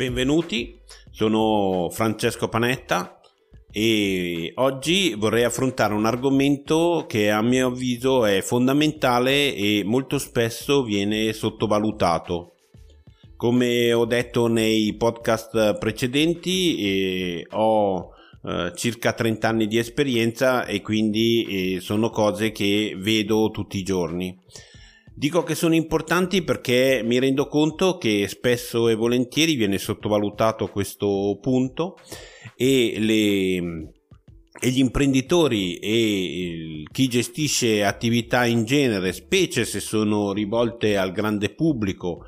benvenuti, sono Francesco Panetta e oggi vorrei affrontare un argomento che a mio avviso è fondamentale e molto spesso viene sottovalutato. Come ho detto nei podcast precedenti, eh, ho eh, circa 30 anni di esperienza e quindi eh, sono cose che vedo tutti i giorni. Dico che sono importanti perché mi rendo conto che spesso e volentieri viene sottovalutato questo punto e le e gli imprenditori e chi gestisce attività in genere, specie se sono rivolte al grande pubblico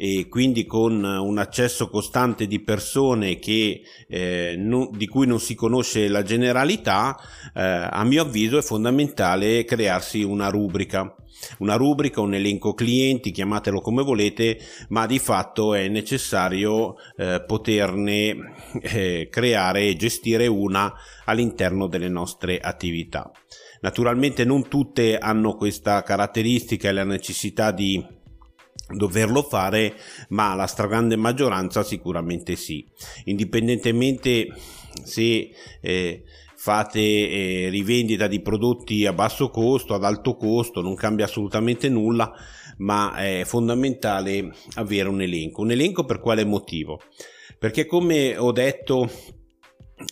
e quindi con un accesso costante di persone che, eh, non, di cui non si conosce la generalità, eh, a mio avviso è fondamentale crearsi una rubrica una rubrica, un elenco clienti, chiamatelo come volete, ma di fatto è necessario eh, poterne eh, creare e gestire una all'interno delle nostre attività. Naturalmente non tutte hanno questa caratteristica e la necessità di doverlo fare, ma la stragrande maggioranza sicuramente sì. Indipendentemente se eh, fate eh, rivendita di prodotti a basso costo, ad alto costo, non cambia assolutamente nulla, ma è fondamentale avere un elenco. Un elenco per quale motivo? Perché come ho detto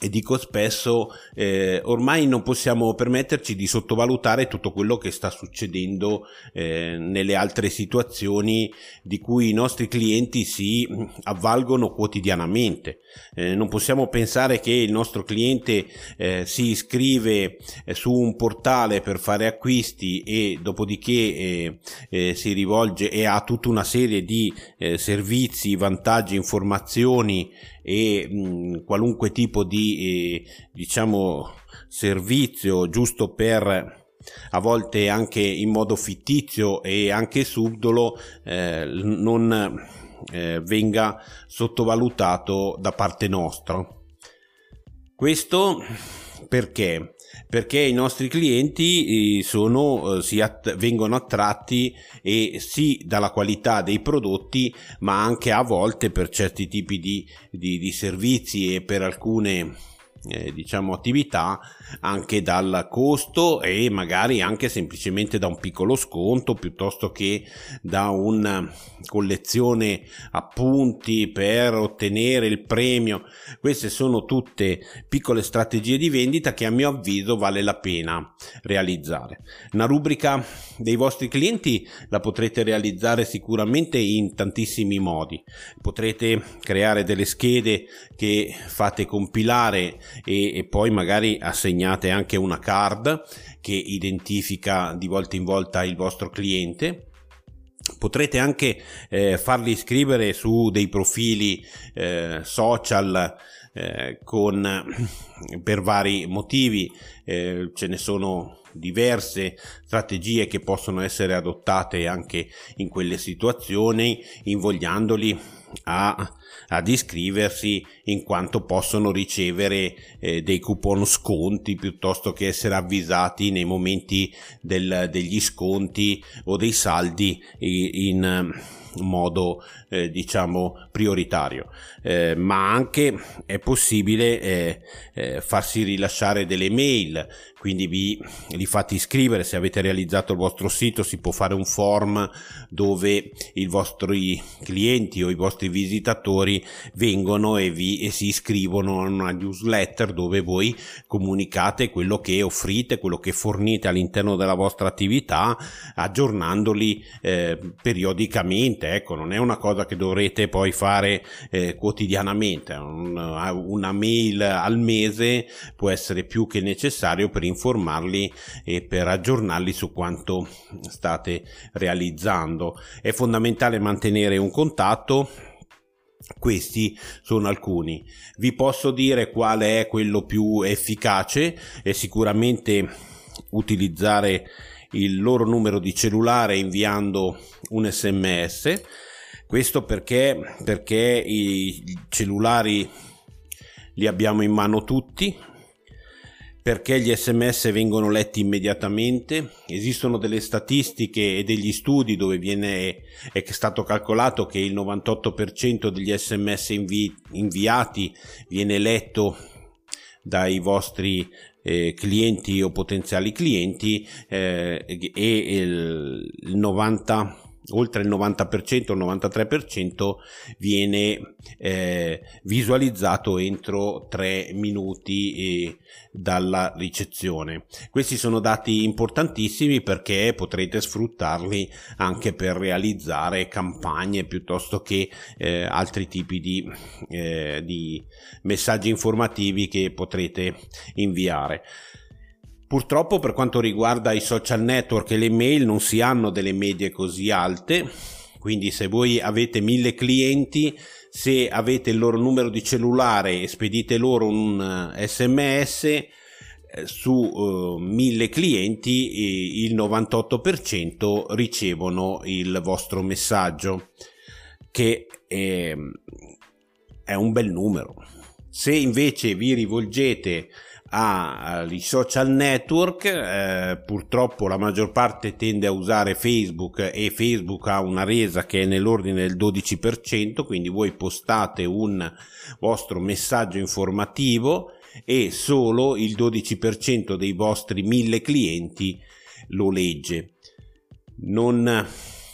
e dico spesso eh, ormai non possiamo permetterci di sottovalutare tutto quello che sta succedendo eh, nelle altre situazioni di cui i nostri clienti si avvalgono quotidianamente. Eh, non possiamo pensare che il nostro cliente eh, si iscrive eh, su un portale per fare acquisti e dopodiché eh, eh, si rivolge e ha tutta una serie di servizi vantaggi informazioni e mh, qualunque tipo di eh, diciamo servizio giusto per a volte anche in modo fittizio e anche subdolo eh, non eh, venga sottovalutato da parte nostra. Questo perché? Perché i nostri clienti eh, sono, eh, att- vengono attratti e sì dalla qualità dei prodotti, ma anche a volte per certi tipi di, di, di servizi e per alcune eh, diciamo attività anche dal costo e magari anche semplicemente da un piccolo sconto piuttosto che da una collezione appunti per ottenere il premio. Queste sono tutte piccole strategie di vendita che a mio avviso vale la pena realizzare. Una rubrica dei vostri clienti la potrete realizzare sicuramente in tantissimi modi. Potrete creare delle schede che fate compilare e, e poi magari assegnate anche una card che identifica di volta in volta il vostro cliente. Potrete anche eh, farli iscrivere su dei profili eh, social eh, con, per vari motivi. Eh, ce ne sono diverse strategie che possono essere adottate anche in quelle situazioni invogliandoli a, ad iscriversi in quanto possono ricevere eh, dei coupon sconti piuttosto che essere avvisati nei momenti del, degli sconti o dei saldi in modo eh, diciamo prioritario. Eh, ma anche è possibile eh, eh, farsi rilasciare delle mail quindi vi li fate iscrivere. Se avete realizzato il vostro sito si può fare un form dove i vostri clienti o i vostri visitatori vengono e, vi, e si iscrivono a una newsletter dove voi comunicate quello che offrite quello che fornite all'interno della vostra attività aggiornandoli eh, periodicamente ecco non è una cosa che dovrete poi fare eh, quotidianamente una, una mail al mese può essere più che necessario per informarli e per aggiornarli su quanto state realizzando. È fondamentale mantenere un contatto questi sono alcuni. Vi posso dire quale è quello più efficace e sicuramente utilizzare il loro numero di cellulare inviando un sms. Questo perché, perché i cellulari li abbiamo in mano tutti, perché gli sms vengono letti immediatamente. Esistono delle statistiche e degli studi dove viene, è stato calcolato che il 98% degli sms invi, inviati viene letto dai vostri eh, clienti o potenziali clienti eh, e il, il 90 oltre il 90%, il 93% viene eh, visualizzato entro 3 minuti eh, dalla ricezione. Questi sono dati importantissimi perché potrete sfruttarli anche per realizzare campagne piuttosto che eh, altri tipi di, eh, di messaggi informativi che potrete inviare. Purtroppo per quanto riguarda i social network e le mail non si hanno delle medie così alte, quindi se voi avete mille clienti, se avete il loro numero di cellulare e spedite loro un sms eh, su uh, mille clienti il 98% ricevono il vostro messaggio che è, è un bel numero. Se invece vi rivolgete ai social network, eh, purtroppo la maggior parte tende a usare Facebook e Facebook ha una resa che è nell'ordine del 12%, quindi voi postate un vostro messaggio informativo e solo il 12% dei vostri mille clienti lo legge. Non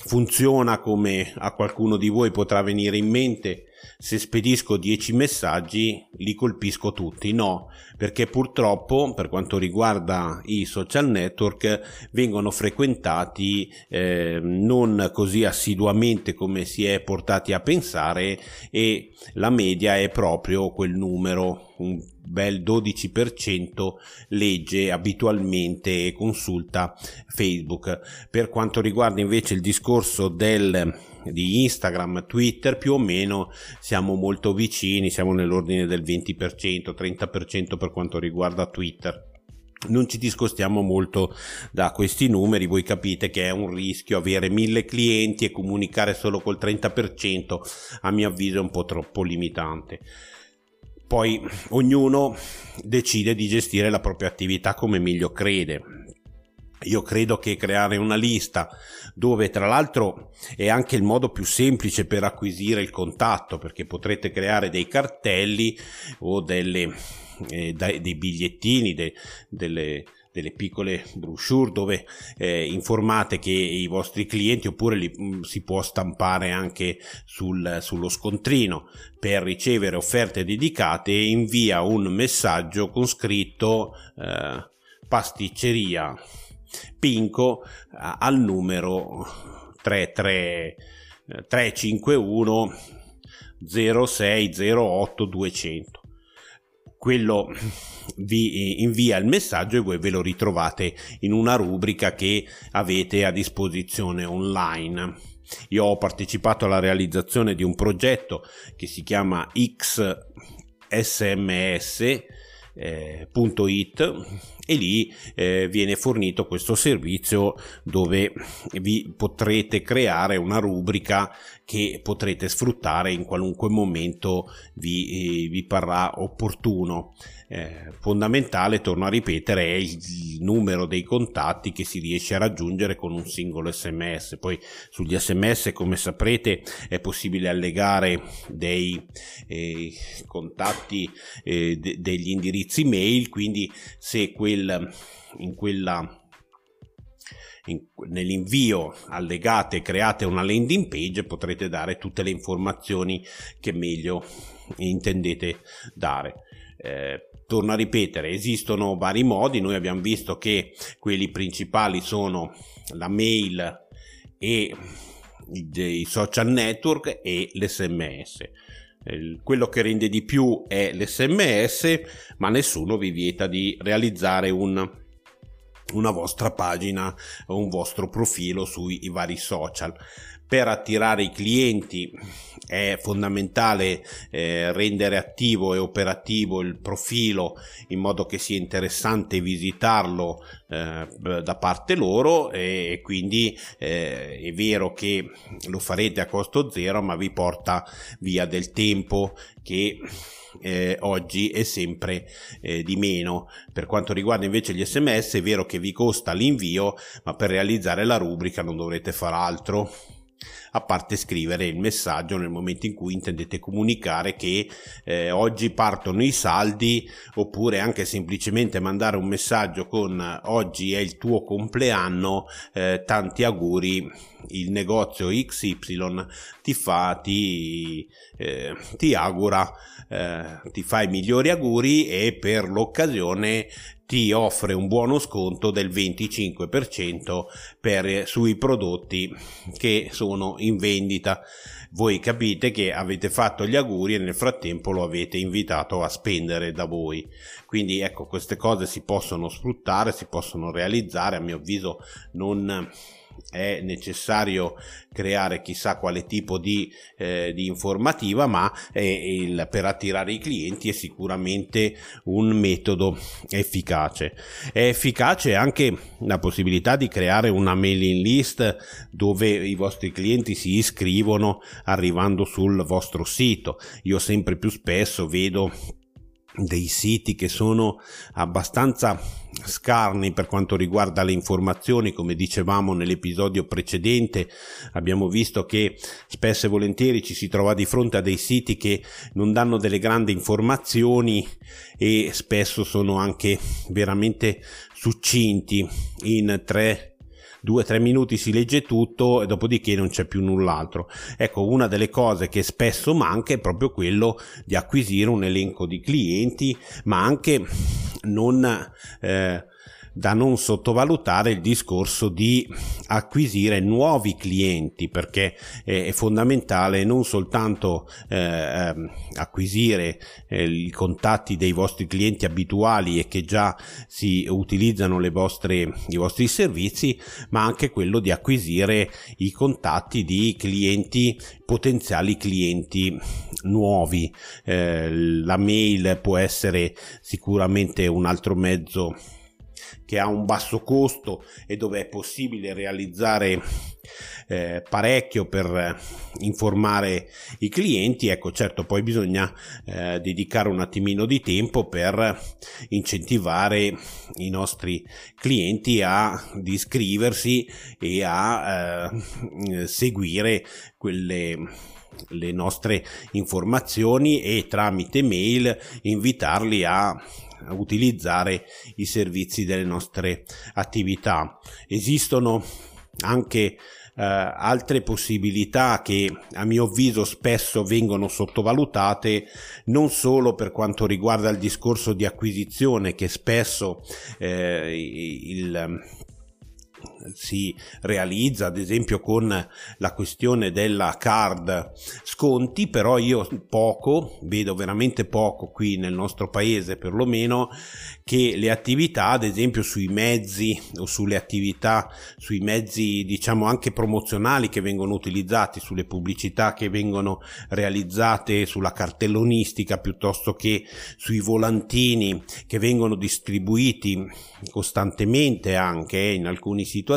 funziona come a qualcuno di voi potrà venire in mente se spedisco 10 messaggi li colpisco tutti. No, perché purtroppo per quanto riguarda i social network vengono frequentati eh, non così assiduamente come si è portati a pensare e la media è proprio quel numero un bel 12% legge abitualmente e consulta Facebook. Per quanto riguarda invece il discorso del di Instagram, Twitter, più o meno siamo molto vicini, siamo nell'ordine del 20%, 30% per quanto riguarda Twitter non ci discostiamo molto da questi numeri, voi capite che è un rischio avere mille clienti e comunicare solo col 30%, a mio avviso è un po' troppo limitante. Poi ognuno decide di gestire la propria attività come meglio crede. Io credo che creare una lista dove tra l'altro è anche il modo più semplice per acquisire il contatto perché potrete creare dei cartelli o delle, eh, dei bigliettini, de, delle, delle piccole brochure dove eh, informate che i vostri clienti oppure li, mh, mm, si può stampare anche sul, sullo scontrino. Per ricevere offerte dedicate invia un messaggio con scritto eh, pasticceria Pinco al numero 33 351 0608 200 quello vi invia il messaggio e voi ve lo ritrovate in una rubrica che avete a disposizione online. Io ho partecipato alla realizzazione di un progetto che si chiama XSMS eh, e lì eh, viene fornito questo servizio dove vi potrete creare una rubrica che potrete sfruttare in qualunque momento vi, eh, vi parrà opportuno. Eh, fondamentale, torno a ripetere, è il, numero dei contatti che si riesce a raggiungere con un singolo sms. Poi sugli sms, come saprete, è possibile allegare dei eh, contatti, eh, de- degli indirizzi mail, quindi se quel, in quella in, nell'invio allegate create una landing page potrete dare tutte le informazioni che meglio intendete dare. Eh, torno a ripetere, esistono vari modi, noi abbiamo visto che quelli principali sono la mail e i social network e l'sms. Quello che rende di più è l'sms, ma nessuno vi vieta di realizzare un, una vostra pagina o un vostro profilo sui vari social per attirare i clienti è fondamentale eh, rendere attivo e operativo il profilo in modo che sia interessante visitarlo eh, da parte loro e quindi eh, è vero che lo farete a costo zero ma vi porta via del tempo che eh, oggi è sempre eh, di meno. Per quanto riguarda invece gli sms è vero che vi costa l'invio ma per realizzare la rubrica non dovrete fare altro a parte scrivere il messaggio nel momento in cui intendete comunicare che eh, oggi partono i saldi oppure anche semplicemente mandare un messaggio con oggi è il tuo compleanno eh, tanti auguri il negozio XY ti fa ti, eh, ti augura eh, ti fa i migliori auguri e per l'occasione ti offre un buono sconto del 25% per, sui prodotti che sono in vendita. Voi capite che avete fatto gli auguri e nel frattempo lo avete invitato a spendere da voi. Quindi ecco, queste cose si possono sfruttare, si possono realizzare, a mio avviso non è necessario creare chissà quale tipo di, eh, di informativa, ma il, per attirare i clienti è sicuramente un metodo efficace. È efficace anche la possibilità di creare una mailing list dove i vostri clienti si iscrivono arrivando sul vostro sito. Io sempre più spesso vedo dei siti che sono abbastanza scarni per quanto riguarda le informazioni, come dicevamo nell'episodio precedente, abbiamo visto che spesso e volentieri ci si trova di fronte a dei siti che non danno delle grandi informazioni e spesso sono anche veramente succinti in tre due o tre minuti si legge tutto e dopodiché non c'è più null'altro. Ecco, una delle cose che spesso manca è proprio quello di acquisire un elenco di clienti, ma anche non eh, da non sottovalutare il discorso di acquisire nuovi clienti perché è fondamentale non soltanto eh, ehm, acquisire eh, i contatti dei vostri clienti abituali e che già si utilizzano le vostre, i vostri servizi ma anche quello di acquisire i contatti di clienti potenziali clienti nuovi. Eh, la mail può essere sicuramente un altro mezzo che ha un basso costo e dove è possibile realizzare eh, parecchio per informare i clienti ecco certo poi bisogna eh, dedicare un attimino di tempo per incentivare i nostri clienti a iscriversi e a eh, seguire quelle le nostre informazioni e tramite mail invitarli a utilizzare i servizi delle nostre attività. Esistono anche Uh, altre possibilità che a mio avviso spesso vengono sottovalutate non solo per quanto riguarda il discorso di acquisizione che spesso eh, il si realizza ad esempio con la questione della card sconti però io poco vedo veramente poco qui nel nostro paese perlomeno che le attività ad esempio sui mezzi o sulle attività sui mezzi diciamo anche promozionali che vengono utilizzati sulle pubblicità che vengono realizzate sulla cartellonistica piuttosto che sui volantini che vengono distribuiti costantemente anche in alcuni situazioni,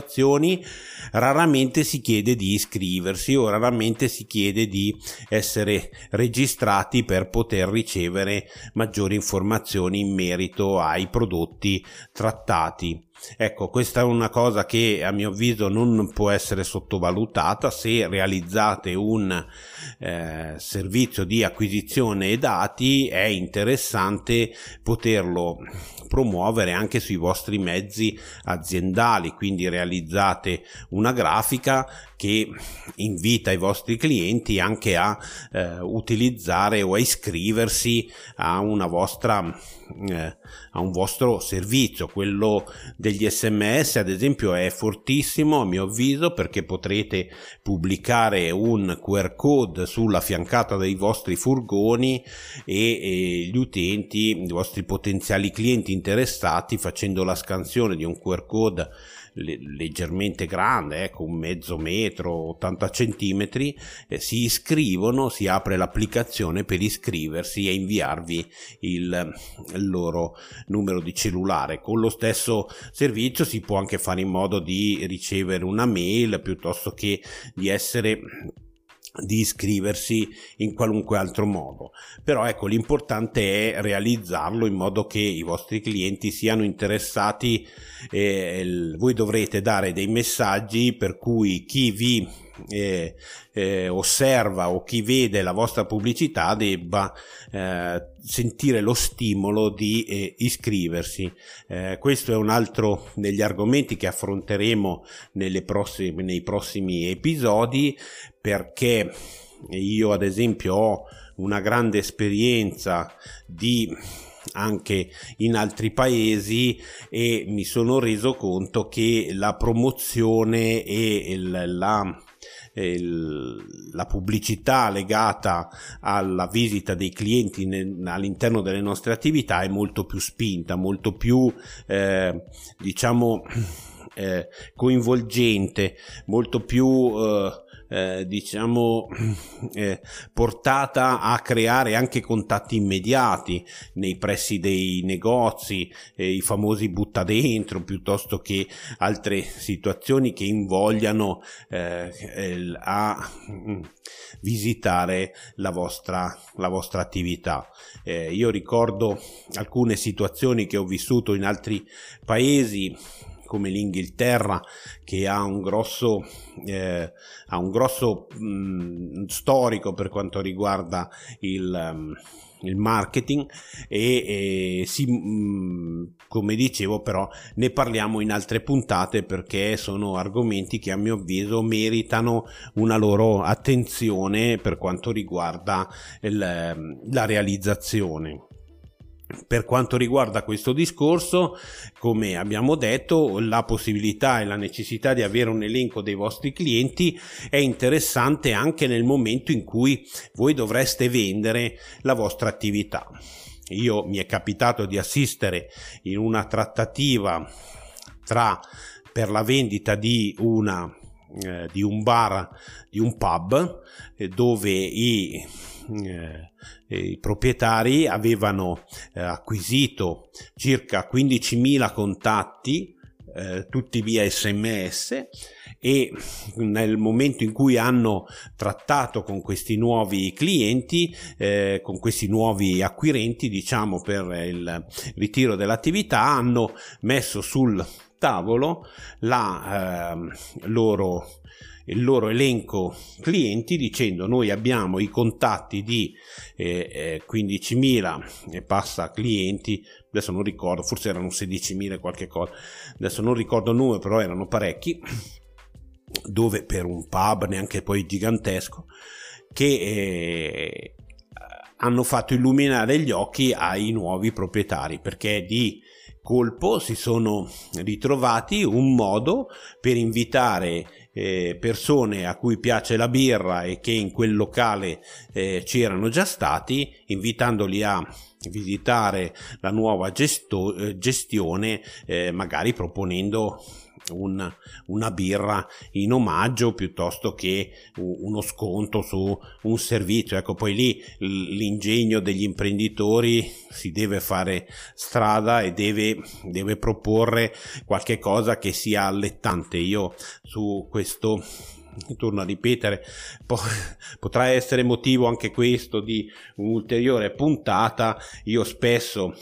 raramente si chiede di iscriversi o raramente si chiede di essere registrati per poter ricevere maggiori informazioni in merito ai prodotti trattati. Ecco, questa è una cosa che a mio avviso non può essere sottovalutata. Se realizzate un eh, servizio di acquisizione dati è interessante poterlo promuovere anche sui vostri mezzi aziendali, quindi realizzate una grafica che invita i vostri clienti anche a eh, utilizzare o a iscriversi a una vostra eh, a un vostro servizio. Quello degli sms ad esempio è fortissimo a mio avviso perché potrete pubblicare un qr code sulla fiancata dei vostri furgoni e, e gli utenti i vostri potenziali clienti interessati facendo la scansione di un qr code le, leggermente grande, ecco un mezzo metro, 80 centimetri, eh, si iscrivono, si apre l'applicazione per iscriversi e inviarvi il, il loro numero di cellulare. Con lo stesso servizio si può anche fare in modo di ricevere una mail piuttosto che di essere di iscriversi in qualunque altro modo. Però ecco l'importante è realizzarlo in modo che i vostri clienti siano interessati eh, voi dovrete dare dei messaggi per cui chi vi eh, eh, osserva o chi vede la vostra pubblicità debba eh, sentire lo stimolo di eh, iscriversi. Eh, questo è un altro degli argomenti che affronteremo prossime, nei prossimi episodi perché io ad esempio ho una grande esperienza di anche in altri paesi e mi sono reso conto che la promozione e il, la il, la pubblicità legata alla visita dei clienti nel, all'interno delle nostre attività è molto più spinta, molto più eh, diciamo eh, coinvolgente, molto più eh, eh, diciamo eh, portata a creare anche contatti immediati nei pressi dei negozi, eh, i famosi butta dentro piuttosto che altre situazioni che invogliano eh, a mm, visitare la vostra, la vostra attività. Eh, io ricordo alcune situazioni che ho vissuto in altri paesi come l'Inghilterra che ha un grosso, eh, ha un grosso mh, mm, storico per quanto riguarda il, um, il marketing e, e sì, mh, mm, come dicevo però ne parliamo in altre puntate perché sono argomenti che a mio avviso meritano una loro attenzione per quanto riguarda il, la realizzazione per quanto riguarda questo discorso, come abbiamo detto, la possibilità e la necessità di avere un elenco dei vostri clienti è interessante anche nel momento in cui voi dovreste vendere la vostra attività. Io mi è capitato di assistere in una trattativa tra per la vendita di una eh, di un bar, di un pub, eh, dove i i proprietari avevano eh, acquisito circa 15.000 contatti eh, tutti via sms e nel momento in cui hanno trattato con questi nuovi clienti eh, con questi nuovi acquirenti diciamo per il ritiro dell'attività hanno messo sul tavolo la eh, loro il loro elenco clienti dicendo noi abbiamo i contatti di eh, 15.000 eh, e passa clienti. Adesso non ricordo forse erano 16.000 qualche cosa. Adesso non ricordo il numero però erano parecchi dove per un pub neanche poi gigantesco che eh, hanno fatto illuminare gli occhi ai nuovi proprietari perché di colpo si sono ritrovati un modo per invitare eh, persone a cui piace la birra e che in quel locale eh, c'erano già stati, invitandoli a visitare la nuova gesto- eh, gestione, eh, magari proponendo un, una birra in omaggio piuttosto che uno sconto su un servizio. Ecco, poi lì l'ingegno degli imprenditori si deve fare strada e deve, deve proporre qualche cosa che sia allettante. Io su questo torno a ripetere, po- potrà essere motivo anche questo di un'ulteriore puntata. Io spesso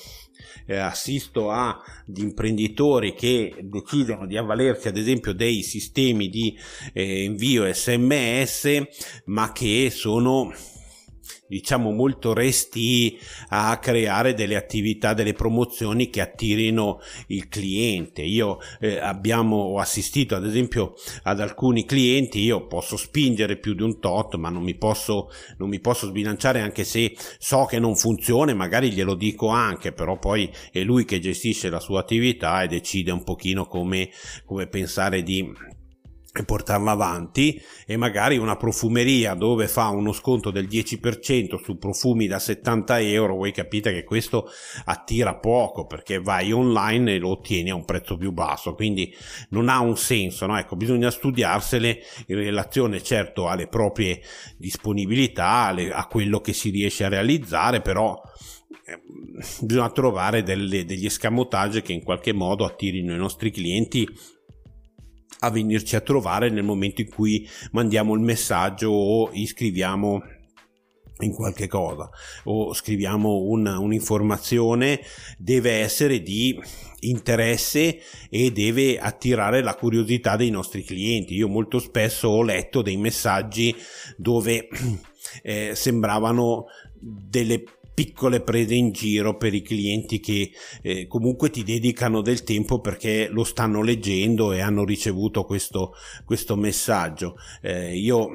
eh, assisto a imprenditori che decidono di avvalersi ad esempio dei sistemi di eh, invio sms ma che sono diciamo molto resti a creare delle attività, delle promozioni che attirino il cliente. Io eh, abbiamo assistito ad esempio ad alcuni clienti, io posso spingere più di un tot, ma non mi posso, non mi posso sbilanciare anche se so che non funziona, magari glielo dico anche, però poi è lui che gestisce la sua attività e decide un pochino come, come pensare di e portarla avanti e magari una profumeria dove fa uno sconto del 10% su profumi da 70 euro voi capite che questo attira poco perché vai online e lo ottieni a un prezzo più basso quindi non ha un senso no? ecco bisogna studiarsele in relazione certo alle proprie disponibilità a quello che si riesce a realizzare però ehm, bisogna trovare delle, degli escamotage che in qualche modo attirino i nostri clienti a venirci a trovare nel momento in cui mandiamo il messaggio o iscriviamo in qualche cosa o scriviamo una, un'informazione deve essere di interesse e deve attirare la curiosità dei nostri clienti. Io molto spesso ho letto dei messaggi dove eh, sembravano delle piccole prese in giro per i clienti che eh, comunque ti dedicano del tempo perché lo stanno leggendo e hanno ricevuto questo, questo messaggio. Eh, io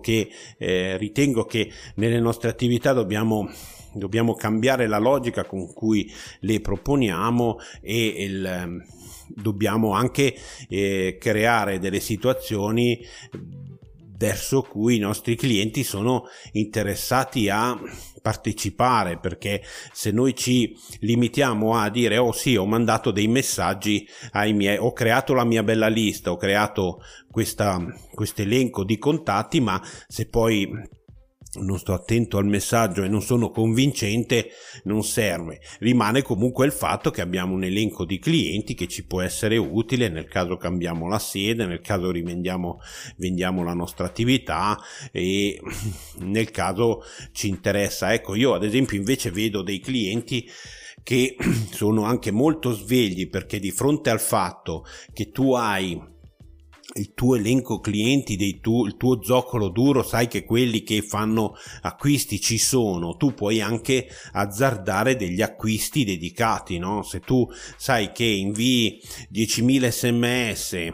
che, eh, ritengo che nelle nostre attività dobbiamo dobbiamo cambiare la logica con cui le proponiamo e il, dobbiamo anche eh, creare delle situazioni verso cui i nostri clienti sono interessati a partecipare perché se noi ci limitiamo a dire oh sì ho mandato dei messaggi ai miei ho creato la mia bella lista ho creato questo elenco di contatti ma se poi non sto attento al messaggio e non sono convincente, non serve. Rimane comunque il fatto che abbiamo un elenco di clienti che ci può essere utile nel caso cambiamo la sede, nel caso rivendiamo vendiamo la nostra attività e nel caso ci interessa. Ecco, io ad esempio invece vedo dei clienti che sono anche molto svegli perché di fronte al fatto che tu hai il tuo elenco clienti, tu, il tuo zoccolo duro, sai che quelli che fanno acquisti ci sono, tu puoi anche azzardare degli acquisti dedicati, no? Se tu sai che invii 10.000 sms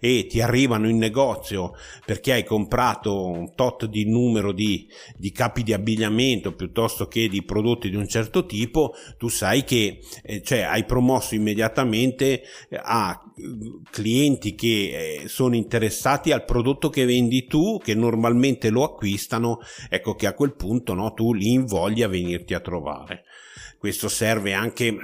e ti arrivano in negozio perché hai comprato un tot di numero di, di capi di abbigliamento piuttosto che di prodotti di un certo tipo, tu sai che eh, cioè, hai promosso immediatamente eh, a clienti che eh, sono interessati al prodotto che vendi tu, che normalmente lo acquistano, ecco che a quel punto no, tu li invogli a venirti a trovare. Questo serve anche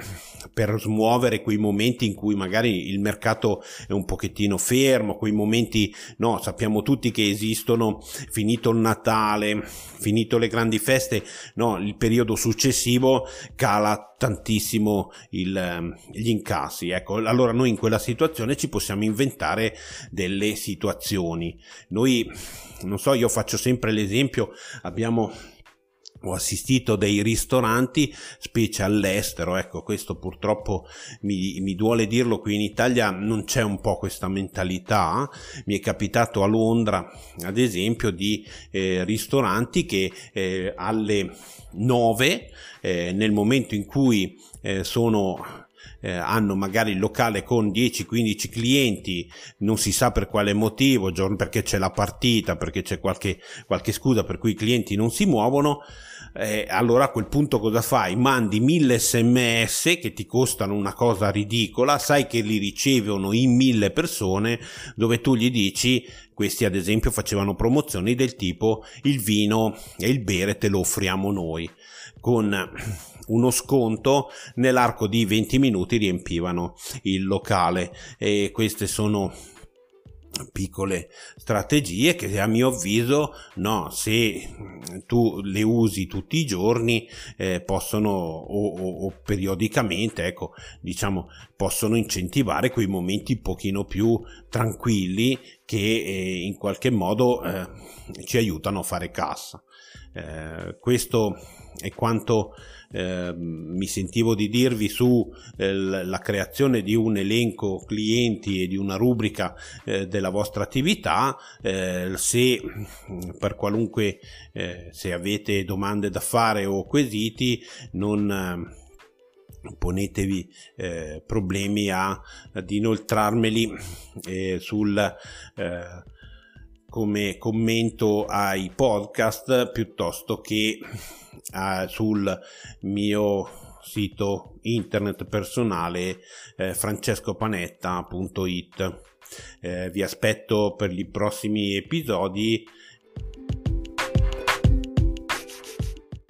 per smuovere quei momenti in cui magari il mercato è un pochettino fermo, quei momenti, no, sappiamo tutti che esistono, finito il Natale, finito le grandi feste, no, il periodo successivo cala tantissimo il, gli incassi. Ecco, allora noi in quella situazione ci possiamo inventare delle situazioni. Noi, non so, io faccio sempre l'esempio, abbiamo ho assistito dei ristoranti, specie all'estero, ecco questo purtroppo mi, mi, duole dirlo, qui in Italia non c'è un po' questa mentalità, mi è capitato a Londra ad esempio di eh, ristoranti che eh, alle 9 eh, nel momento in cui eh, sono eh, hanno magari il locale con 10-15 clienti, non si sa per quale motivo, perché c'è la partita, perché c'è qualche, qualche scusa per cui i clienti non si muovono, eh, allora a quel punto cosa fai? Mandi mille sms che ti costano una cosa ridicola, sai che li ricevono in mille persone, dove tu gli dici, questi ad esempio facevano promozioni del tipo il vino e il bere te lo offriamo noi, con uno sconto nell'arco di 20 minuti riempivano il locale e queste sono piccole strategie che a mio avviso no se tu le usi tutti i giorni eh, possono o, o, o, periodicamente ecco diciamo possono incentivare quei momenti un pochino più tranquilli che eh, in qualche modo eh, ci aiutano a fare cassa eh, questo è quanto eh, mi sentivo di dirvi su eh, creazione di un elenco clienti e di una rubrica eh, della vostra attività. Eh, se per qualunque eh, se avete domande da fare o quesiti non eh, ponetevi problemi a, ad inoltrarmeli sul come commento ai podcast piuttosto che uh, sul mio sito internet personale eh, francescopanetta.it. Eh, vi aspetto per i prossimi episodi